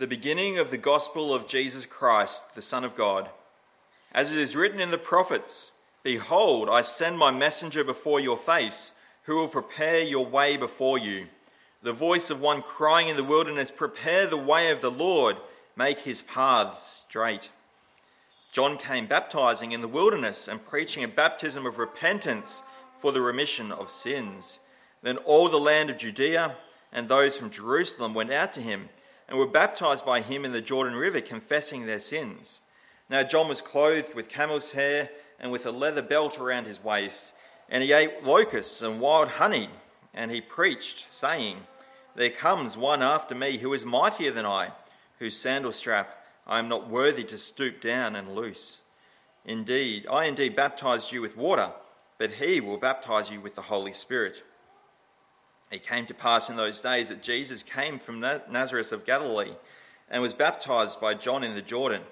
the beginning of the gospel of Jesus Christ, the Son of God. As it is written in the prophets Behold, I send my messenger before your face, who will prepare your way before you. The voice of one crying in the wilderness, Prepare the way of the Lord, make his paths straight. John came baptizing in the wilderness and preaching a baptism of repentance for the remission of sins. Then all the land of Judea and those from Jerusalem went out to him and were baptized by him in the Jordan River, confessing their sins. Now John was clothed with camel's hair and with a leather belt around his waist, and he ate locusts and wild honey, and he preached, saying, There comes one after me who is mightier than I, whose sandal strap I am not worthy to stoop down and loose. Indeed, I indeed baptized you with water, but he will baptize you with the Holy Spirit. It came to pass in those days that Jesus came from Nazareth of Galilee and was baptized by John in the Jordan.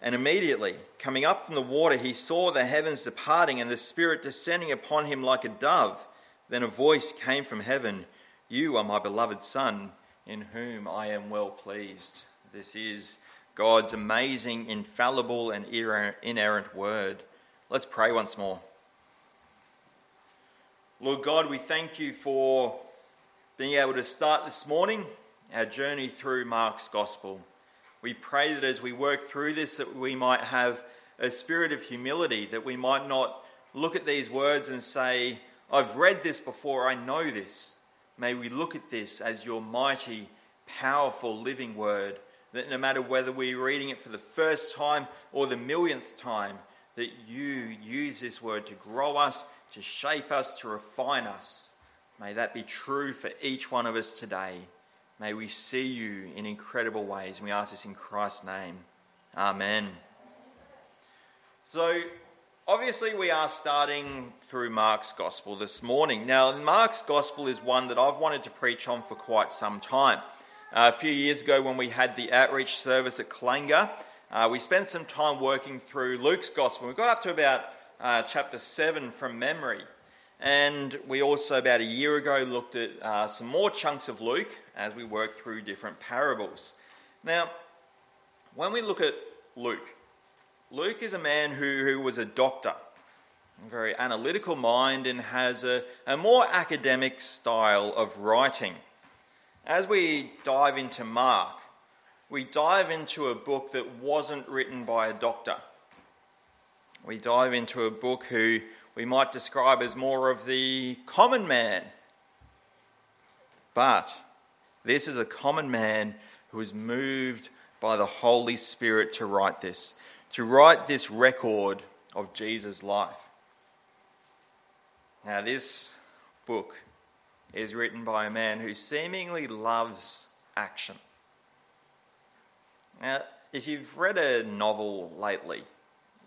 And immediately, coming up from the water, he saw the heavens departing and the Spirit descending upon him like a dove. Then a voice came from heaven You are my beloved Son, in whom I am well pleased. This is God's amazing, infallible, and inerrant word. Let's pray once more. Lord God, we thank you for being able to start this morning our journey through Mark's Gospel. We pray that as we work through this, that we might have a spirit of humility, that we might not look at these words and say, I've read this before, I know this. May we look at this as your mighty, powerful, living word, that no matter whether we're reading it for the first time or the millionth time, that you use this word to grow us, to shape us, to refine us May that be true for each one of us today. May we see you in incredible ways. And we ask this in Christ's name. Amen. So, obviously, we are starting through Mark's Gospel this morning. Now, Mark's Gospel is one that I've wanted to preach on for quite some time. Uh, a few years ago, when we had the outreach service at Kalanga, uh, we spent some time working through Luke's Gospel. We got up to about uh, chapter 7 from memory. And we also, about a year ago, looked at uh, some more chunks of Luke as we work through different parables. Now, when we look at Luke, Luke is a man who, who was a doctor, a very analytical mind, and has a, a more academic style of writing. As we dive into Mark, we dive into a book that wasn't written by a doctor. We dive into a book who we might describe as more of the common man. But this is a common man who is moved by the Holy Spirit to write this, to write this record of Jesus' life. Now, this book is written by a man who seemingly loves action. Now, if you've read a novel lately,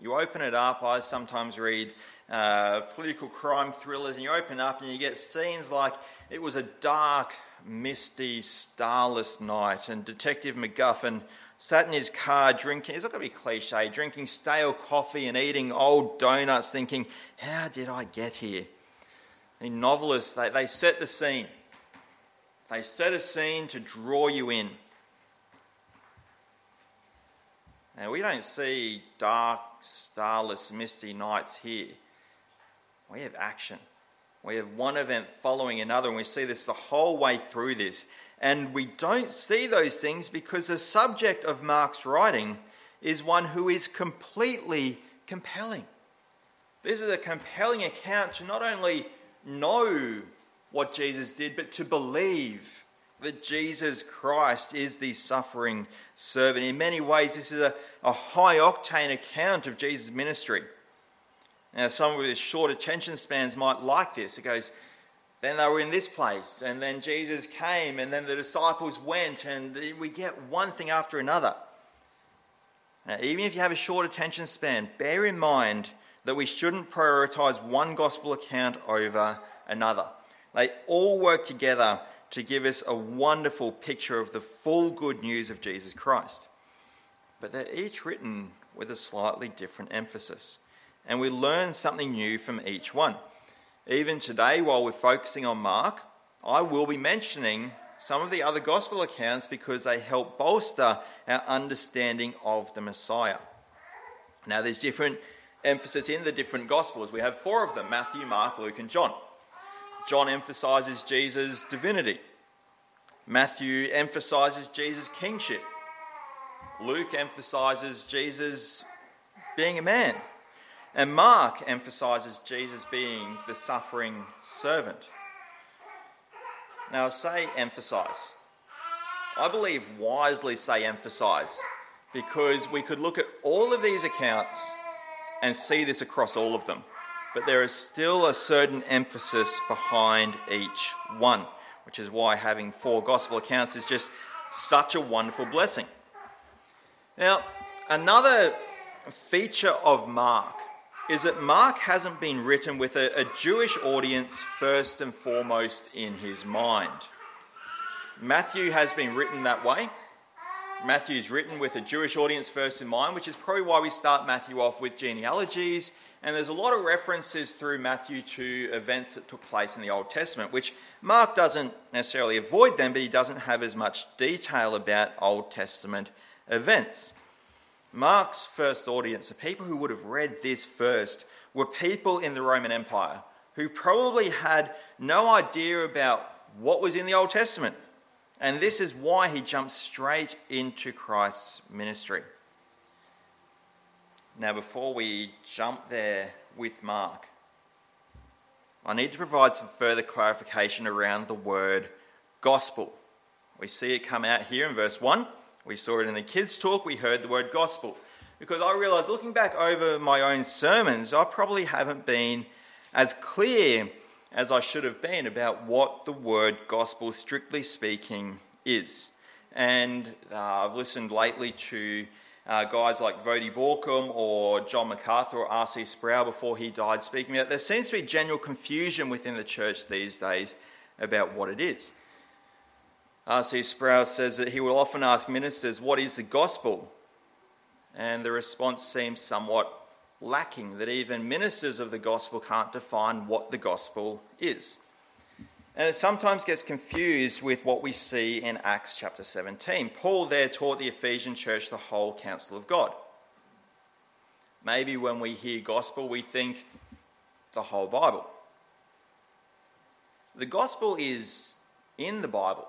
you open it up. I sometimes read uh, political crime thrillers, and you open up and you get scenes like it was a dark, misty, starless night, and Detective McGuffin sat in his car drinking, it's not going to be cliche, drinking stale coffee and eating old donuts, thinking, How did I get here? The novelists, they, they set the scene. They set a scene to draw you in. Now, we don't see dark, starless, misty nights here. We have action. We have one event following another, and we see this the whole way through this. And we don't see those things because the subject of Mark's writing is one who is completely compelling. This is a compelling account to not only know what Jesus did, but to believe that Jesus Christ is the suffering servant. In many ways, this is a, a high octane account of Jesus' ministry. Now, some with short attention spans might like this. It goes, then they were in this place, and then Jesus came, and then the disciples went, and we get one thing after another. Now, even if you have a short attention span, bear in mind that we shouldn't prioritize one gospel account over another. They all work together to give us a wonderful picture of the full good news of Jesus Christ. But they're each written with a slightly different emphasis and we learn something new from each one. Even today, while we're focusing on Mark, I will be mentioning some of the other gospel accounts because they help bolster our understanding of the Messiah. Now, there's different emphasis in the different gospels. We have four of them Matthew, Mark, Luke, and John. John emphasizes Jesus' divinity. Matthew emphasizes Jesus' kingship. Luke emphasizes Jesus being a man. And Mark emphasizes Jesus being the suffering servant. Now, say emphasize. I believe wisely say emphasize because we could look at all of these accounts and see this across all of them. But there is still a certain emphasis behind each one, which is why having four gospel accounts is just such a wonderful blessing. Now, another feature of Mark is that Mark hasn't been written with a, a Jewish audience first and foremost in his mind. Matthew has been written that way. Matthew's written with a Jewish audience first in mind, which is probably why we start Matthew off with genealogies. And there's a lot of references through Matthew to events that took place in the Old Testament, which Mark doesn't necessarily avoid them, but he doesn't have as much detail about Old Testament events. Mark's first audience, the people who would have read this first, were people in the Roman Empire who probably had no idea about what was in the Old Testament. And this is why he jumps straight into Christ's ministry. Now, before we jump there with Mark, I need to provide some further clarification around the word gospel. We see it come out here in verse 1 we saw it in the kids' talk, we heard the word gospel. Because I realised looking back over my own sermons, I probably haven't been as clear as I should have been about what the word gospel, strictly speaking, is. And uh, I've listened lately to uh, guys like Voddie Baucham or John MacArthur or R.C. Sproul before he died speaking about. There seems to be general confusion within the church these days about what it is. R.C. Sproul says that he will often ask ministers, What is the gospel? And the response seems somewhat lacking, that even ministers of the gospel can't define what the gospel is. And it sometimes gets confused with what we see in Acts chapter 17. Paul there taught the Ephesian church the whole counsel of God. Maybe when we hear gospel, we think the whole Bible. The gospel is in the Bible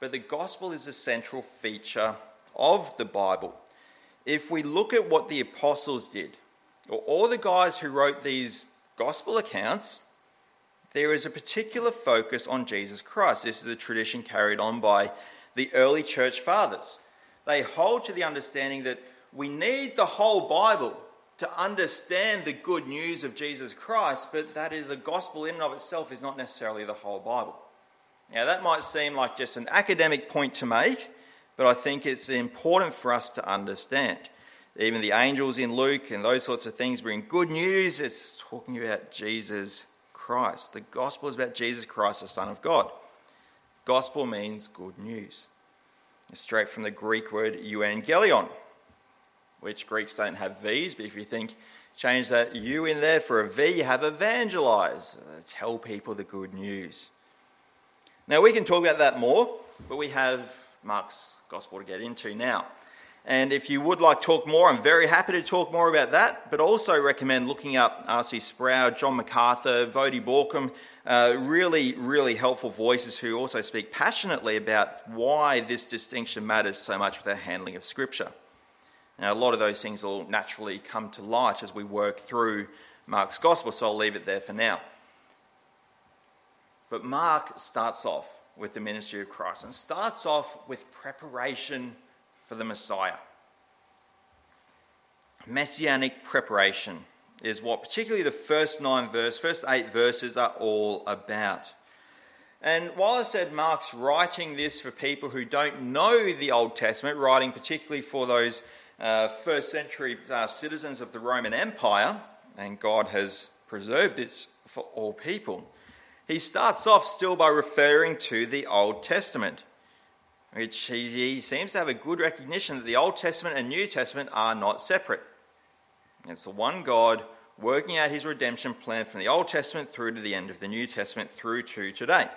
but the gospel is a central feature of the Bible. If we look at what the apostles did, or all the guys who wrote these gospel accounts, there is a particular focus on Jesus Christ. This is a tradition carried on by the early church fathers. They hold to the understanding that we need the whole Bible to understand the good news of Jesus Christ, but that is the gospel in and of itself is not necessarily the whole Bible. Now, that might seem like just an academic point to make, but I think it's important for us to understand. Even the angels in Luke and those sorts of things bring good news. It's talking about Jesus Christ. The gospel is about Jesus Christ, the Son of God. Gospel means good news. It's straight from the Greek word euangelion, which Greeks don't have V's, but if you think, change that U in there for a V, you have evangelize. Uh, tell people the good news. Now, we can talk about that more, but we have Mark's gospel to get into now. And if you would like to talk more, I'm very happy to talk more about that, but also recommend looking up R.C. Sproul, John MacArthur, Voddie Baucham, uh, really, really helpful voices who also speak passionately about why this distinction matters so much with our handling of Scripture. Now, a lot of those things will naturally come to light as we work through Mark's Gospel, so I'll leave it there for now. But Mark starts off with the ministry of Christ and starts off with preparation for the Messiah. Messianic preparation is what particularly the first nine verses, first eight verses are all about. And while I said Mark's writing this for people who don't know the Old Testament, writing particularly for those uh, first century uh, citizens of the Roman Empire, and God has preserved this for all people, he starts off still by referring to the Old Testament, which he, he seems to have a good recognition that the Old Testament and New Testament are not separate. It's the one God working out his redemption plan from the Old Testament through to the end of the New Testament through to today.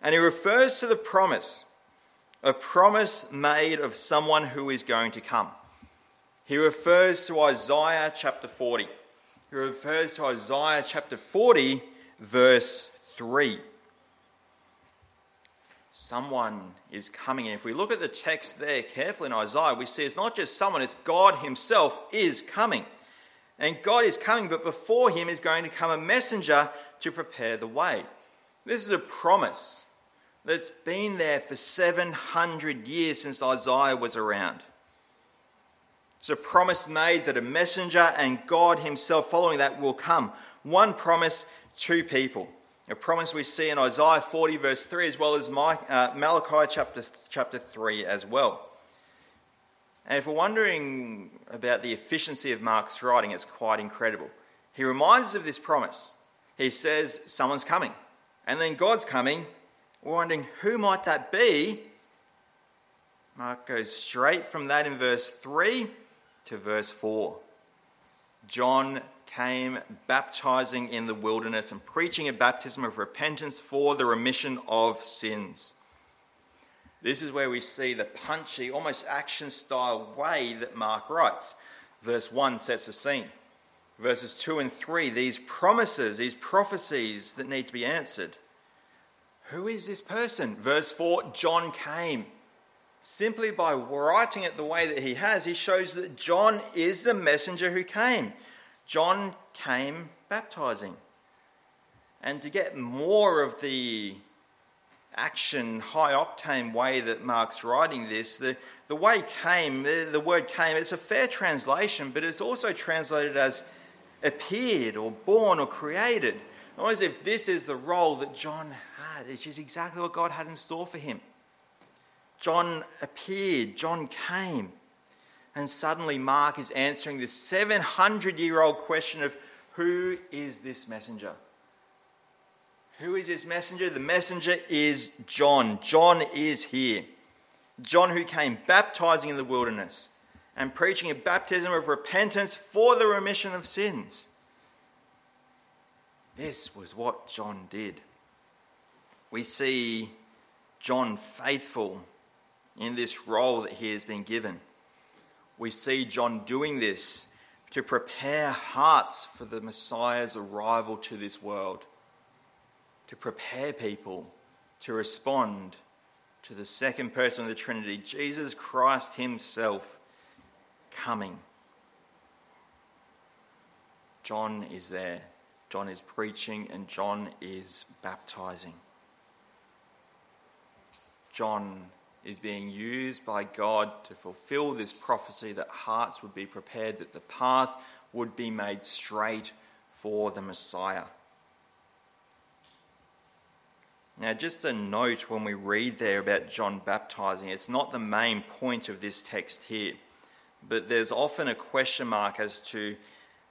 And he refers to the promise, a promise made of someone who is going to come. He refers to Isaiah chapter 40. He refers to Isaiah chapter 40, verse 3. Someone is coming. And if we look at the text there carefully in Isaiah, we see it's not just someone, it's God Himself is coming. And God is coming, but before Him is going to come a messenger to prepare the way. This is a promise that's been there for 700 years since Isaiah was around. It's a promise made that a messenger and God Himself following that will come. One promise, two people. A promise we see in Isaiah 40, verse 3, as well as uh, Malachi chapter, chapter 3 as well. And if we're wondering about the efficiency of Mark's writing, it's quite incredible. He reminds us of this promise. He says, Someone's coming. And then God's coming. We're wondering, who might that be? Mark goes straight from that in verse 3 to verse 4. John came baptizing in the wilderness and preaching a baptism of repentance for the remission of sins. This is where we see the punchy, almost action style way that Mark writes. Verse 1 sets the scene. Verses 2 and 3, these promises, these prophecies that need to be answered. Who is this person? Verse 4 John came. Simply by writing it the way that he has, he shows that John is the messenger who came. John came baptizing. And to get more of the action, high octane way that Mark's writing this, the, the way came, the, the word came, it's a fair translation, but it's also translated as appeared or born or created. As if this is the role that John had, which is exactly what God had in store for him. John appeared, John came. And suddenly, Mark is answering this 700 year old question of who is this messenger? Who is this messenger? The messenger is John. John is here. John, who came baptizing in the wilderness and preaching a baptism of repentance for the remission of sins. This was what John did. We see John faithful in this role that he has been given we see John doing this to prepare hearts for the Messiah's arrival to this world, to prepare people to respond to the second person of the Trinity, Jesus Christ Himself, coming. John is there. John is preaching and John is baptizing. John is being used by God to fulfill this prophecy that hearts would be prepared, that the path would be made straight for the Messiah. Now, just a note when we read there about John baptizing, it's not the main point of this text here, but there's often a question mark as to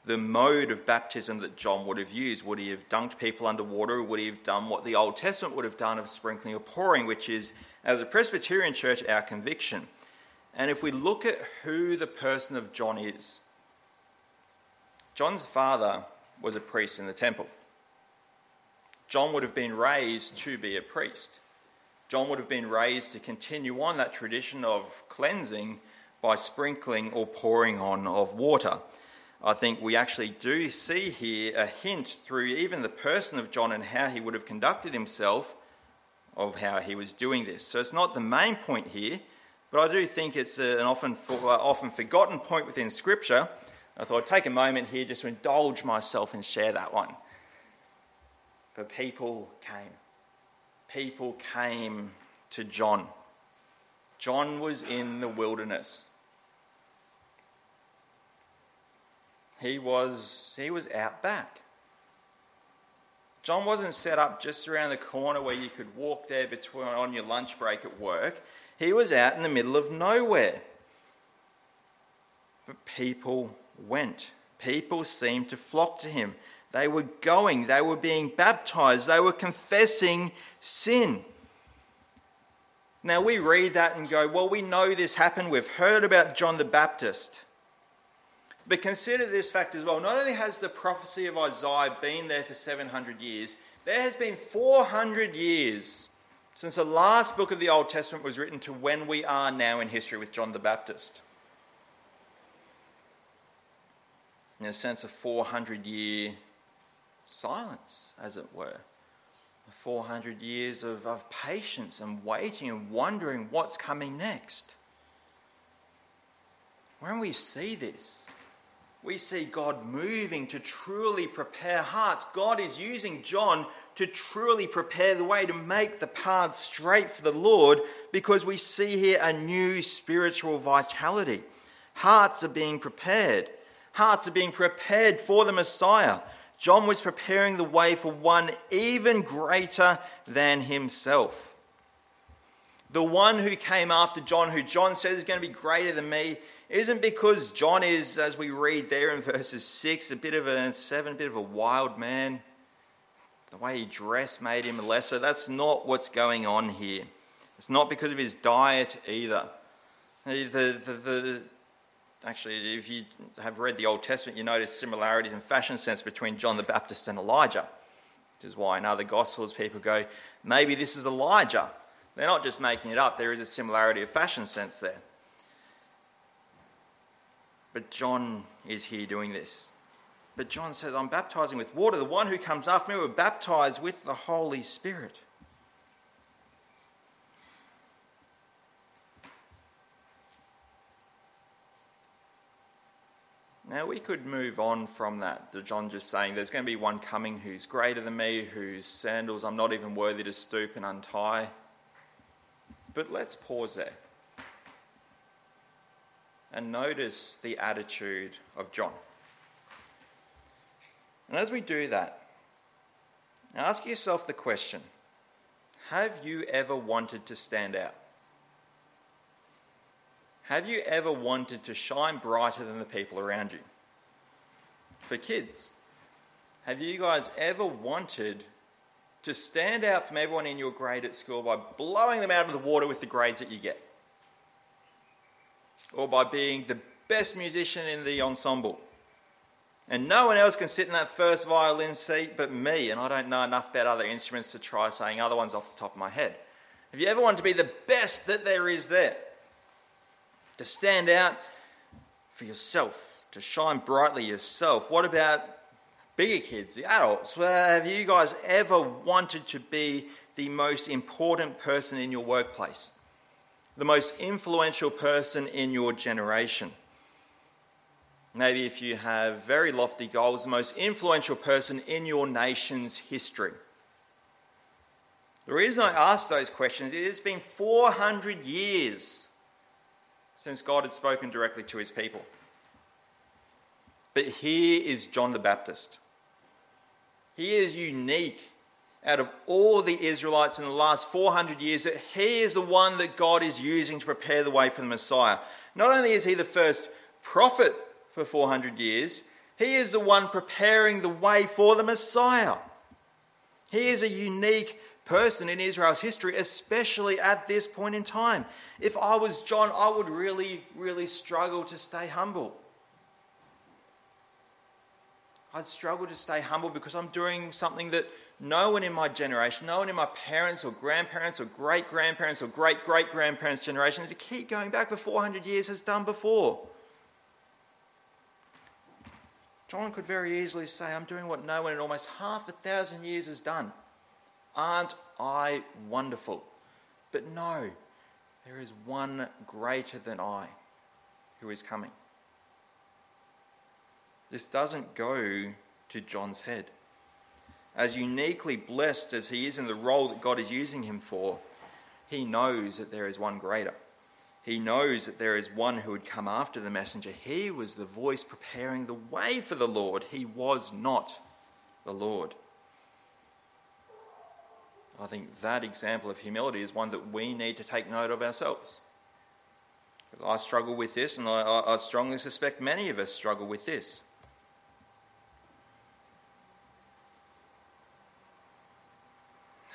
the mode of baptism that John would have used. Would he have dunked people underwater, would he have done what the Old Testament would have done of sprinkling or pouring, which is as a Presbyterian church, our conviction. And if we look at who the person of John is, John's father was a priest in the temple. John would have been raised to be a priest. John would have been raised to continue on that tradition of cleansing by sprinkling or pouring on of water. I think we actually do see here a hint through even the person of John and how he would have conducted himself of how he was doing this. So it's not the main point here, but I do think it's an often, for, uh, often forgotten point within Scripture. I thought I'd take a moment here just to indulge myself and share that one. But people came. People came to John. John was in the wilderness. He was, he was out back. John wasn't set up just around the corner where you could walk there between, on your lunch break at work. He was out in the middle of nowhere. But people went. People seemed to flock to him. They were going, they were being baptized, they were confessing sin. Now we read that and go, well, we know this happened. We've heard about John the Baptist. But consider this fact as well. Not only has the prophecy of Isaiah been there for 700 years, there has been 400 years since the last book of the Old Testament was written to when we are now in history with John the Baptist. In a sense, a 400 year silence, as it were. 400 years of, of patience and waiting and wondering what's coming next. When we see this, we see God moving to truly prepare hearts. God is using John to truly prepare the way, to make the path straight for the Lord, because we see here a new spiritual vitality. Hearts are being prepared. Hearts are being prepared for the Messiah. John was preparing the way for one even greater than himself. The one who came after John, who John says is going to be greater than me, isn't because John is, as we read there in verses 6, a bit of a 7, a bit of a wild man. The way he dressed made him lesser. That's not what's going on here. It's not because of his diet either. The, the, the, actually, if you have read the Old Testament, you notice similarities in fashion sense between John the Baptist and Elijah, which is why in other Gospels people go, maybe this is Elijah. They're not just making it up, there is a similarity of fashion sense there. But John is here doing this. But John says, I'm baptizing with water. The one who comes after me will baptize with the Holy Spirit. Now, we could move on from that. John just saying, There's going to be one coming who's greater than me, whose sandals I'm not even worthy to stoop and untie. But let's pause there and notice the attitude of John. And as we do that, ask yourself the question Have you ever wanted to stand out? Have you ever wanted to shine brighter than the people around you? For kids, have you guys ever wanted to stand out from everyone in your grade at school by blowing them out of the water with the grades that you get? Or by being the best musician in the ensemble. And no one else can sit in that first violin seat but me, and I don't know enough about other instruments to try saying other ones off the top of my head. Have you ever wanted to be the best that there is there? To stand out for yourself, to shine brightly yourself. What about bigger kids, the adults? Well, have you guys ever wanted to be the most important person in your workplace? The most influential person in your generation. Maybe if you have very lofty goals, the most influential person in your nation's history. The reason I ask those questions is it's been 400 years since God had spoken directly to his people. But here is John the Baptist. He is unique out of all the Israelites in the last 400 years that he is the one that God is using to prepare the way for the Messiah. Not only is he the first prophet for 400 years, he is the one preparing the way for the Messiah. He is a unique person in Israel's history, especially at this point in time. If I was John, I would really, really struggle to stay humble. I'd struggle to stay humble because I'm doing something that no one in my generation, no one in my parents or grandparents or great grandparents or great great grandparents' generations, to keep going back for 400 years, has done before. John could very easily say, I'm doing what no one in almost half a thousand years has done. Aren't I wonderful? But no, there is one greater than I who is coming. This doesn't go to John's head. As uniquely blessed as he is in the role that God is using him for, he knows that there is one greater. He knows that there is one who would come after the messenger. He was the voice preparing the way for the Lord. He was not the Lord. I think that example of humility is one that we need to take note of ourselves. I struggle with this, and I, I strongly suspect many of us struggle with this.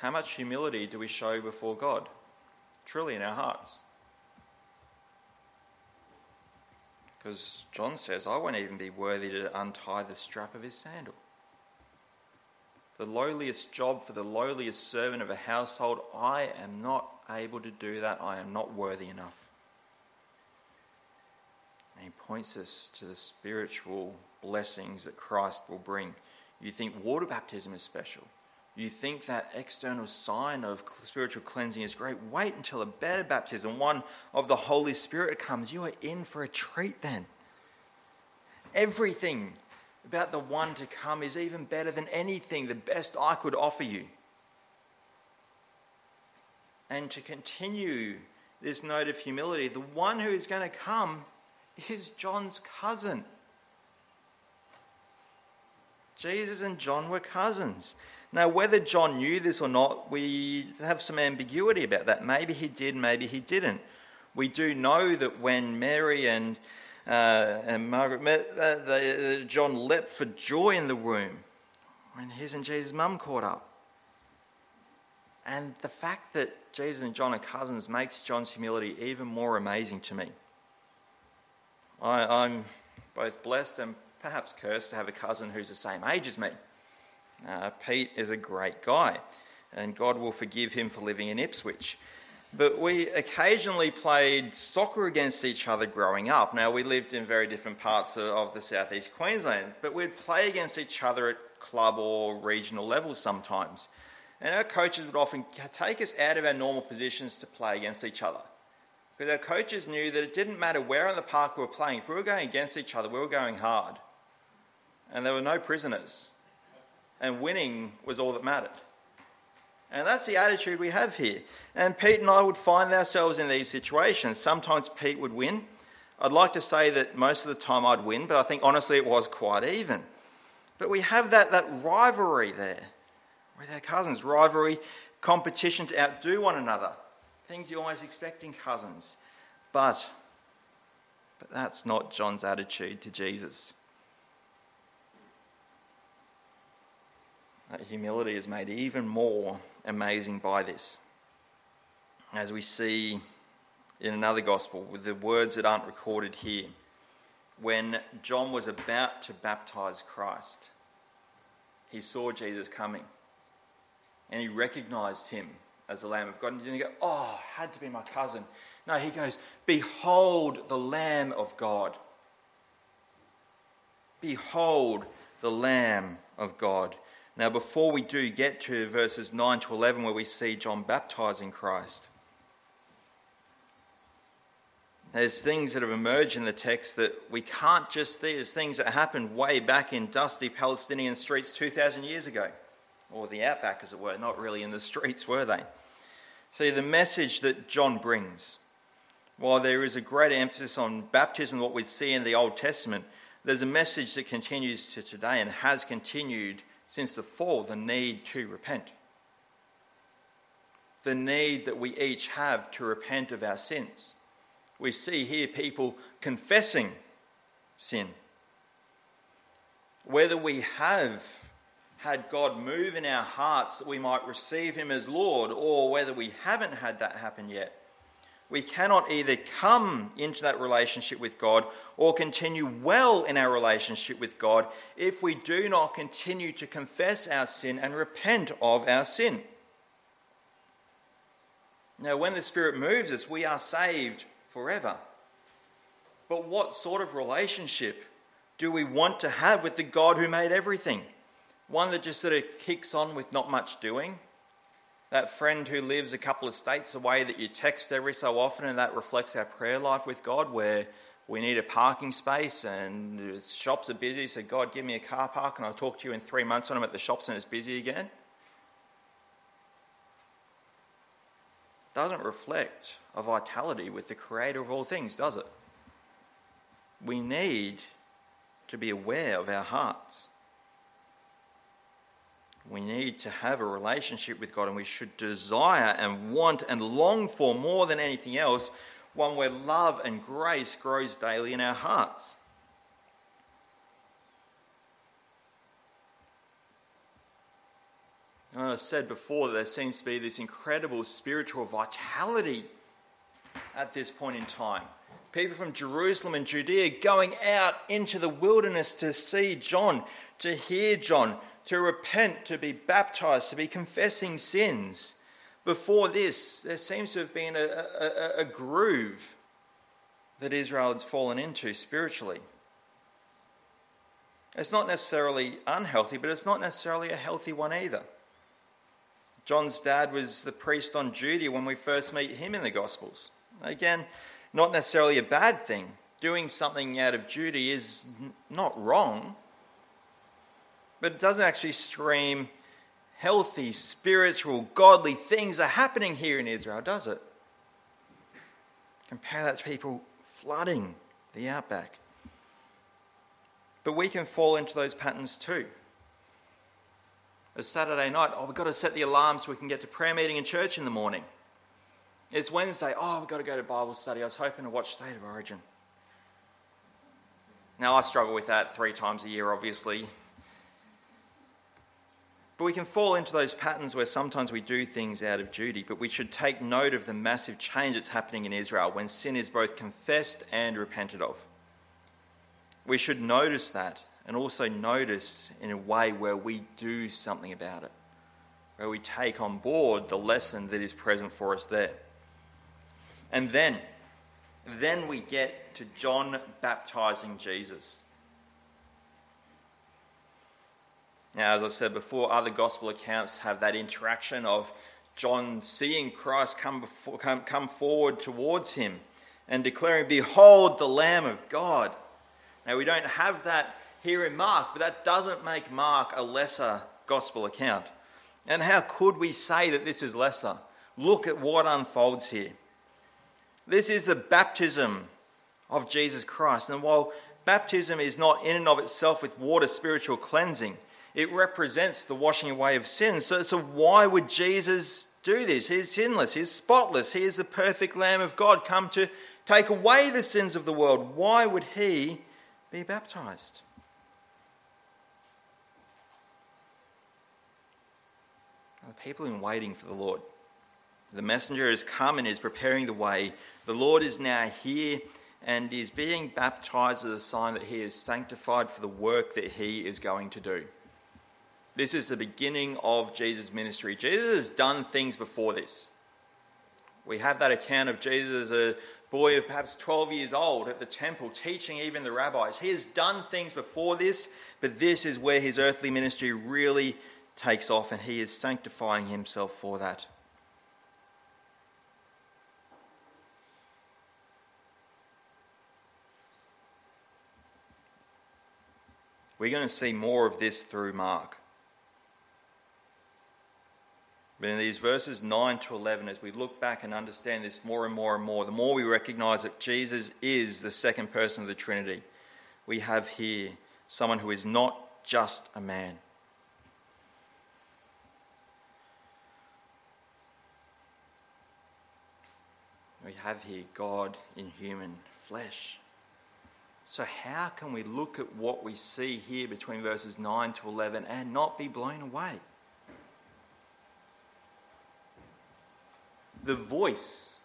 How much humility do we show before God? Truly in our hearts. Because John says, I won't even be worthy to untie the strap of his sandal. the lowliest job for the lowliest servant of a household. I am not able to do that. I am not worthy enough. And he points us to the spiritual blessings that Christ will bring. You think water baptism is special. You think that external sign of spiritual cleansing is great. Wait until a better baptism, one of the Holy Spirit, comes. You are in for a treat then. Everything about the one to come is even better than anything, the best I could offer you. And to continue this note of humility, the one who is going to come is John's cousin. Jesus and John were cousins. Now, whether John knew this or not, we have some ambiguity about that. Maybe he did, maybe he didn't. We do know that when Mary and, uh, and Margaret met, uh, uh, John leapt for joy in the womb when his and Jesus' mum caught up. And the fact that Jesus and John are cousins makes John's humility even more amazing to me. I, I'm both blessed and perhaps cursed to have a cousin who's the same age as me. Uh, Pete is a great guy, and God will forgive him for living in Ipswich. But we occasionally played soccer against each other growing up. Now, we lived in very different parts of the southeast Queensland, but we'd play against each other at club or regional level sometimes. And our coaches would often take us out of our normal positions to play against each other. Because our coaches knew that it didn't matter where in the park we were playing, if we were going against each other, we were going hard. And there were no prisoners and winning was all that mattered. And that's the attitude we have here. And Pete and I would find ourselves in these situations. Sometimes Pete would win. I'd like to say that most of the time I'd win, but I think honestly it was quite even. But we have that, that rivalry there with our cousins rivalry, competition to outdo one another. Things you always expect in cousins. But, but that's not John's attitude to Jesus. That humility is made even more amazing by this. As we see in another gospel, with the words that aren't recorded here, when John was about to baptize Christ, he saw Jesus coming and he recognized him as the Lamb of God. And he didn't go, Oh, had to be my cousin. No, he goes, Behold the Lamb of God. Behold the Lamb of God. Now, before we do get to verses 9 to 11, where we see John baptizing Christ, there's things that have emerged in the text that we can't just see as things that happened way back in dusty Palestinian streets 2,000 years ago, or the outback, as it were. Not really in the streets, were they? See, the message that John brings, while there is a great emphasis on baptism, what we see in the Old Testament, there's a message that continues to today and has continued since the fall the need to repent. The need that we each have to repent of our sins. We see here people confessing sin. Whether we have had God move in our hearts that we might receive Him as Lord, or whether we haven't had that happen yet, we cannot either come into that relationship with God or continue well in our relationship with God if we do not continue to confess our sin and repent of our sin. Now, when the Spirit moves us, we are saved forever. But what sort of relationship do we want to have with the God who made everything? One that just sort of kicks on with not much doing? That friend who lives a couple of states away that you text every so often, and that reflects our prayer life with God, where we need a parking space and shops are busy, so God, give me a car park, and I'll talk to you in three months when I'm at the shops and it's busy again. Doesn't reflect a vitality with the Creator of all things, does it? We need to be aware of our hearts. We need to have a relationship with God, and we should desire and want and long for more than anything else one where love and grace grows daily in our hearts. And I said before that there seems to be this incredible spiritual vitality at this point in time. People from Jerusalem and Judea going out into the wilderness to see John, to hear John, to repent, to be baptized, to be confessing sins. Before this, there seems to have been a, a, a groove that Israel has fallen into spiritually. It's not necessarily unhealthy, but it's not necessarily a healthy one either. John's dad was the priest on duty when we first meet him in the Gospels. Again, not necessarily a bad thing. Doing something out of duty is not wrong, but it doesn't actually scream healthy, spiritual, godly things are happening here in Israel, does it? Compare that to people flooding the outback. But we can fall into those patterns too. It's Saturday night, oh, we've got to set the alarm so we can get to prayer meeting in church in the morning. It's Wednesday, oh, we've got to go to Bible study. I was hoping to watch State of Origin. Now, I struggle with that three times a year, obviously. But we can fall into those patterns where sometimes we do things out of duty, but we should take note of the massive change that's happening in Israel when sin is both confessed and repented of. We should notice that and also notice in a way where we do something about it, where we take on board the lesson that is present for us there. And then, then we get to John baptizing Jesus. Now, as I said before, other gospel accounts have that interaction of John seeing Christ come, before, come, come forward towards him and declaring, Behold the Lamb of God. Now, we don't have that here in Mark, but that doesn't make Mark a lesser gospel account. And how could we say that this is lesser? Look at what unfolds here. This is the baptism of Jesus Christ. And while baptism is not in and of itself with water spiritual cleansing, it represents the washing away of sins. So, so why would Jesus do this? He's sinless, he's spotless, he is the perfect Lamb of God come to take away the sins of the world. Why would he be baptized? The people been waiting for the Lord. The messenger has come and is preparing the way. The Lord is now here and is being baptized as a sign that he is sanctified for the work that he is going to do. This is the beginning of Jesus' ministry. Jesus has done things before this. We have that account of Jesus as a boy of perhaps 12 years old at the temple, teaching even the rabbis. He has done things before this, but this is where his earthly ministry really takes off, and he is sanctifying himself for that. We're going to see more of this through Mark. But in these verses 9 to 11, as we look back and understand this more and more and more, the more we recognize that Jesus is the second person of the Trinity, we have here someone who is not just a man. We have here God in human flesh. So, how can we look at what we see here between verses 9 to 11 and not be blown away? The voice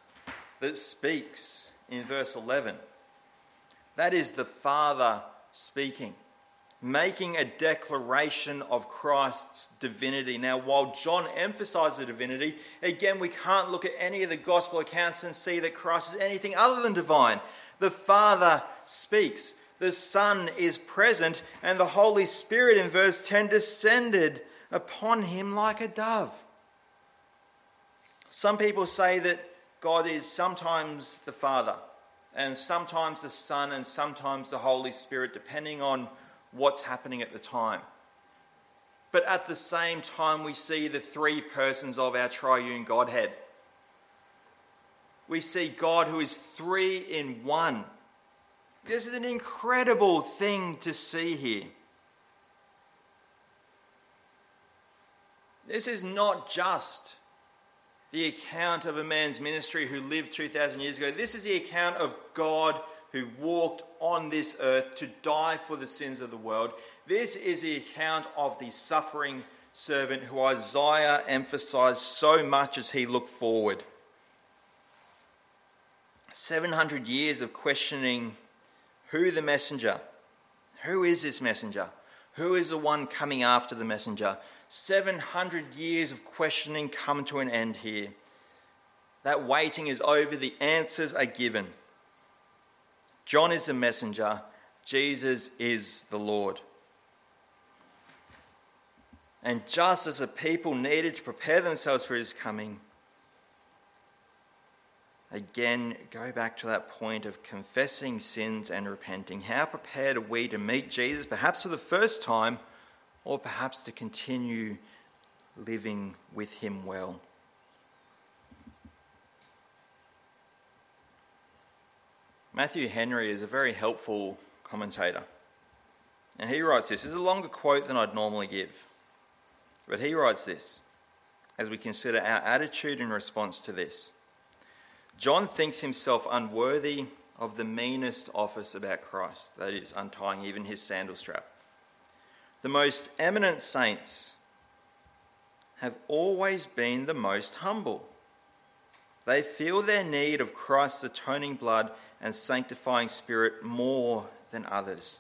that speaks in verse 11. That is the Father speaking, making a declaration of Christ's divinity. Now, while John emphasizes the divinity, again, we can't look at any of the gospel accounts and see that Christ is anything other than divine. The Father speaks, the Son is present, and the Holy Spirit in verse 10 descended upon him like a dove. Some people say that God is sometimes the Father, and sometimes the Son, and sometimes the Holy Spirit, depending on what's happening at the time. But at the same time, we see the three persons of our triune Godhead. We see God who is three in one. This is an incredible thing to see here. This is not just the account of a man's ministry who lived 2,000 years ago. This is the account of God who walked on this earth to die for the sins of the world. This is the account of the suffering servant who Isaiah emphasized so much as he looked forward. 700 years of questioning who the messenger, who is this messenger? Who is the one coming after the messenger? 700 years of questioning come to an end here. That waiting is over, the answers are given. John is the messenger, Jesus is the Lord. And just as the people needed to prepare themselves for his coming, again, go back to that point of confessing sins and repenting. How prepared are we to meet Jesus, perhaps for the first time, or perhaps to continue living with him well? Matthew Henry is a very helpful commentator. And he writes this. This is a longer quote than I'd normally give. But he writes this as we consider our attitude in response to this. John thinks himself unworthy of the meanest office about Christ, that is, untying even his sandal strap. The most eminent saints have always been the most humble. They feel their need of Christ's atoning blood and sanctifying spirit more than others.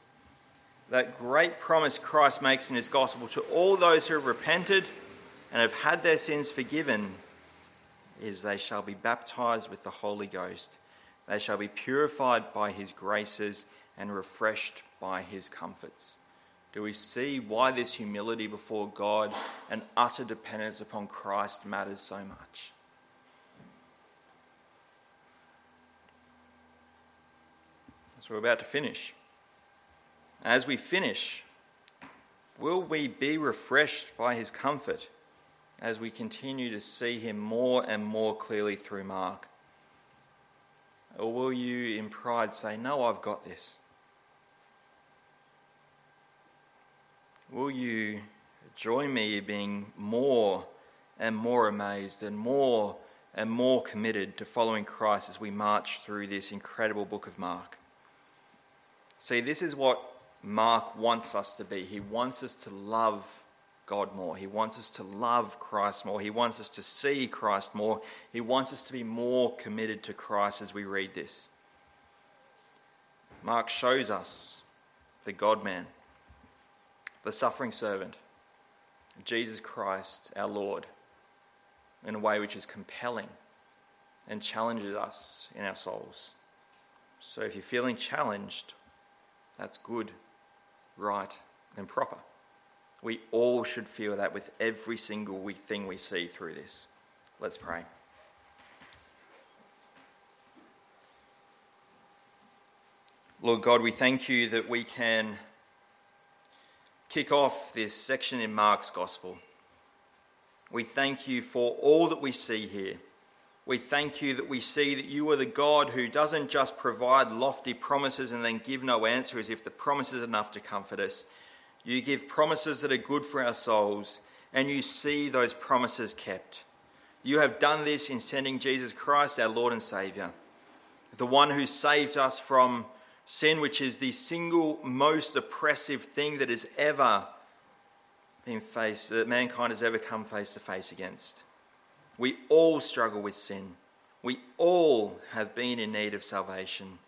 That great promise Christ makes in his gospel to all those who have repented and have had their sins forgiven is they shall be baptized with the Holy Ghost. They shall be purified by his graces and refreshed by his comforts. Do we see why this humility before God and utter dependence upon Christ matters so much? So we're about to finish. As we finish, will we be refreshed by his comfort as we continue to see him more and more clearly through Mark? Or will you, in pride, say, No, I've got this? Will you join me in being more and more amazed and more and more committed to following Christ as we march through this incredible book of Mark? See, this is what Mark wants us to be. He wants us to love God more. He wants us to love Christ more. He wants us to see Christ more. He wants us to be more committed to Christ as we read this. Mark shows us the God man, the suffering servant, Jesus Christ, our Lord, in a way which is compelling and challenges us in our souls. So if you're feeling challenged, that's good, right, and proper. We all should feel that with every single thing we see through this. Let's pray. Lord God, we thank you that we can kick off this section in Mark's Gospel. We thank you for all that we see here. We thank you that we see that you are the God who doesn't just provide lofty promises and then give no answer as if the promise is enough to comfort us. You give promises that are good for our souls, and you see those promises kept. You have done this in sending Jesus Christ, our Lord and Saviour, the one who saved us from sin, which is the single most oppressive thing that has ever been faced, that mankind has ever come face to face against. We all struggle with sin. We all have been in need of salvation.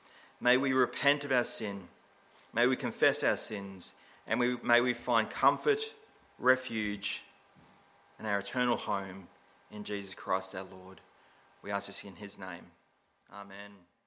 May we repent of our sin. May we confess our sins. And we, may we find comfort, refuge, and our eternal home in Jesus Christ our Lord. We ask this in his name. Amen.